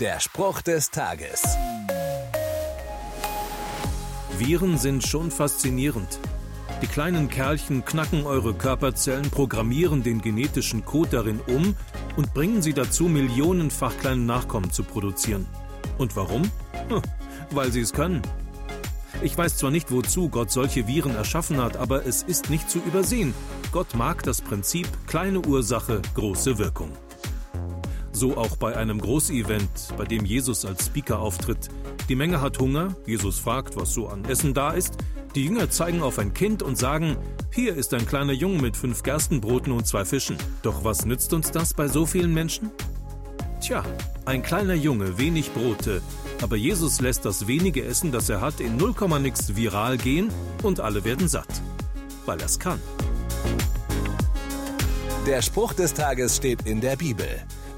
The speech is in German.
Der Spruch des Tages. Viren sind schon faszinierend. Die kleinen Kerlchen knacken eure Körperzellen, programmieren den genetischen Code darin um und bringen sie dazu, millionenfach kleine Nachkommen zu produzieren. Und warum? Hm, weil sie es können. Ich weiß zwar nicht, wozu Gott solche Viren erschaffen hat, aber es ist nicht zu übersehen. Gott mag das Prinzip kleine Ursache, große Wirkung. So auch bei einem Großevent, bei dem Jesus als Speaker auftritt. Die Menge hat Hunger, Jesus fragt, was so an Essen da ist. Die Jünger zeigen auf ein Kind und sagen, hier ist ein kleiner Junge mit fünf Gerstenbroten und zwei Fischen. Doch was nützt uns das bei so vielen Menschen? Tja, ein kleiner Junge, wenig Brote, aber Jesus lässt das wenige Essen, das er hat, in 0, nix viral gehen und alle werden satt. Weil er es kann. Der Spruch des Tages steht in der Bibel.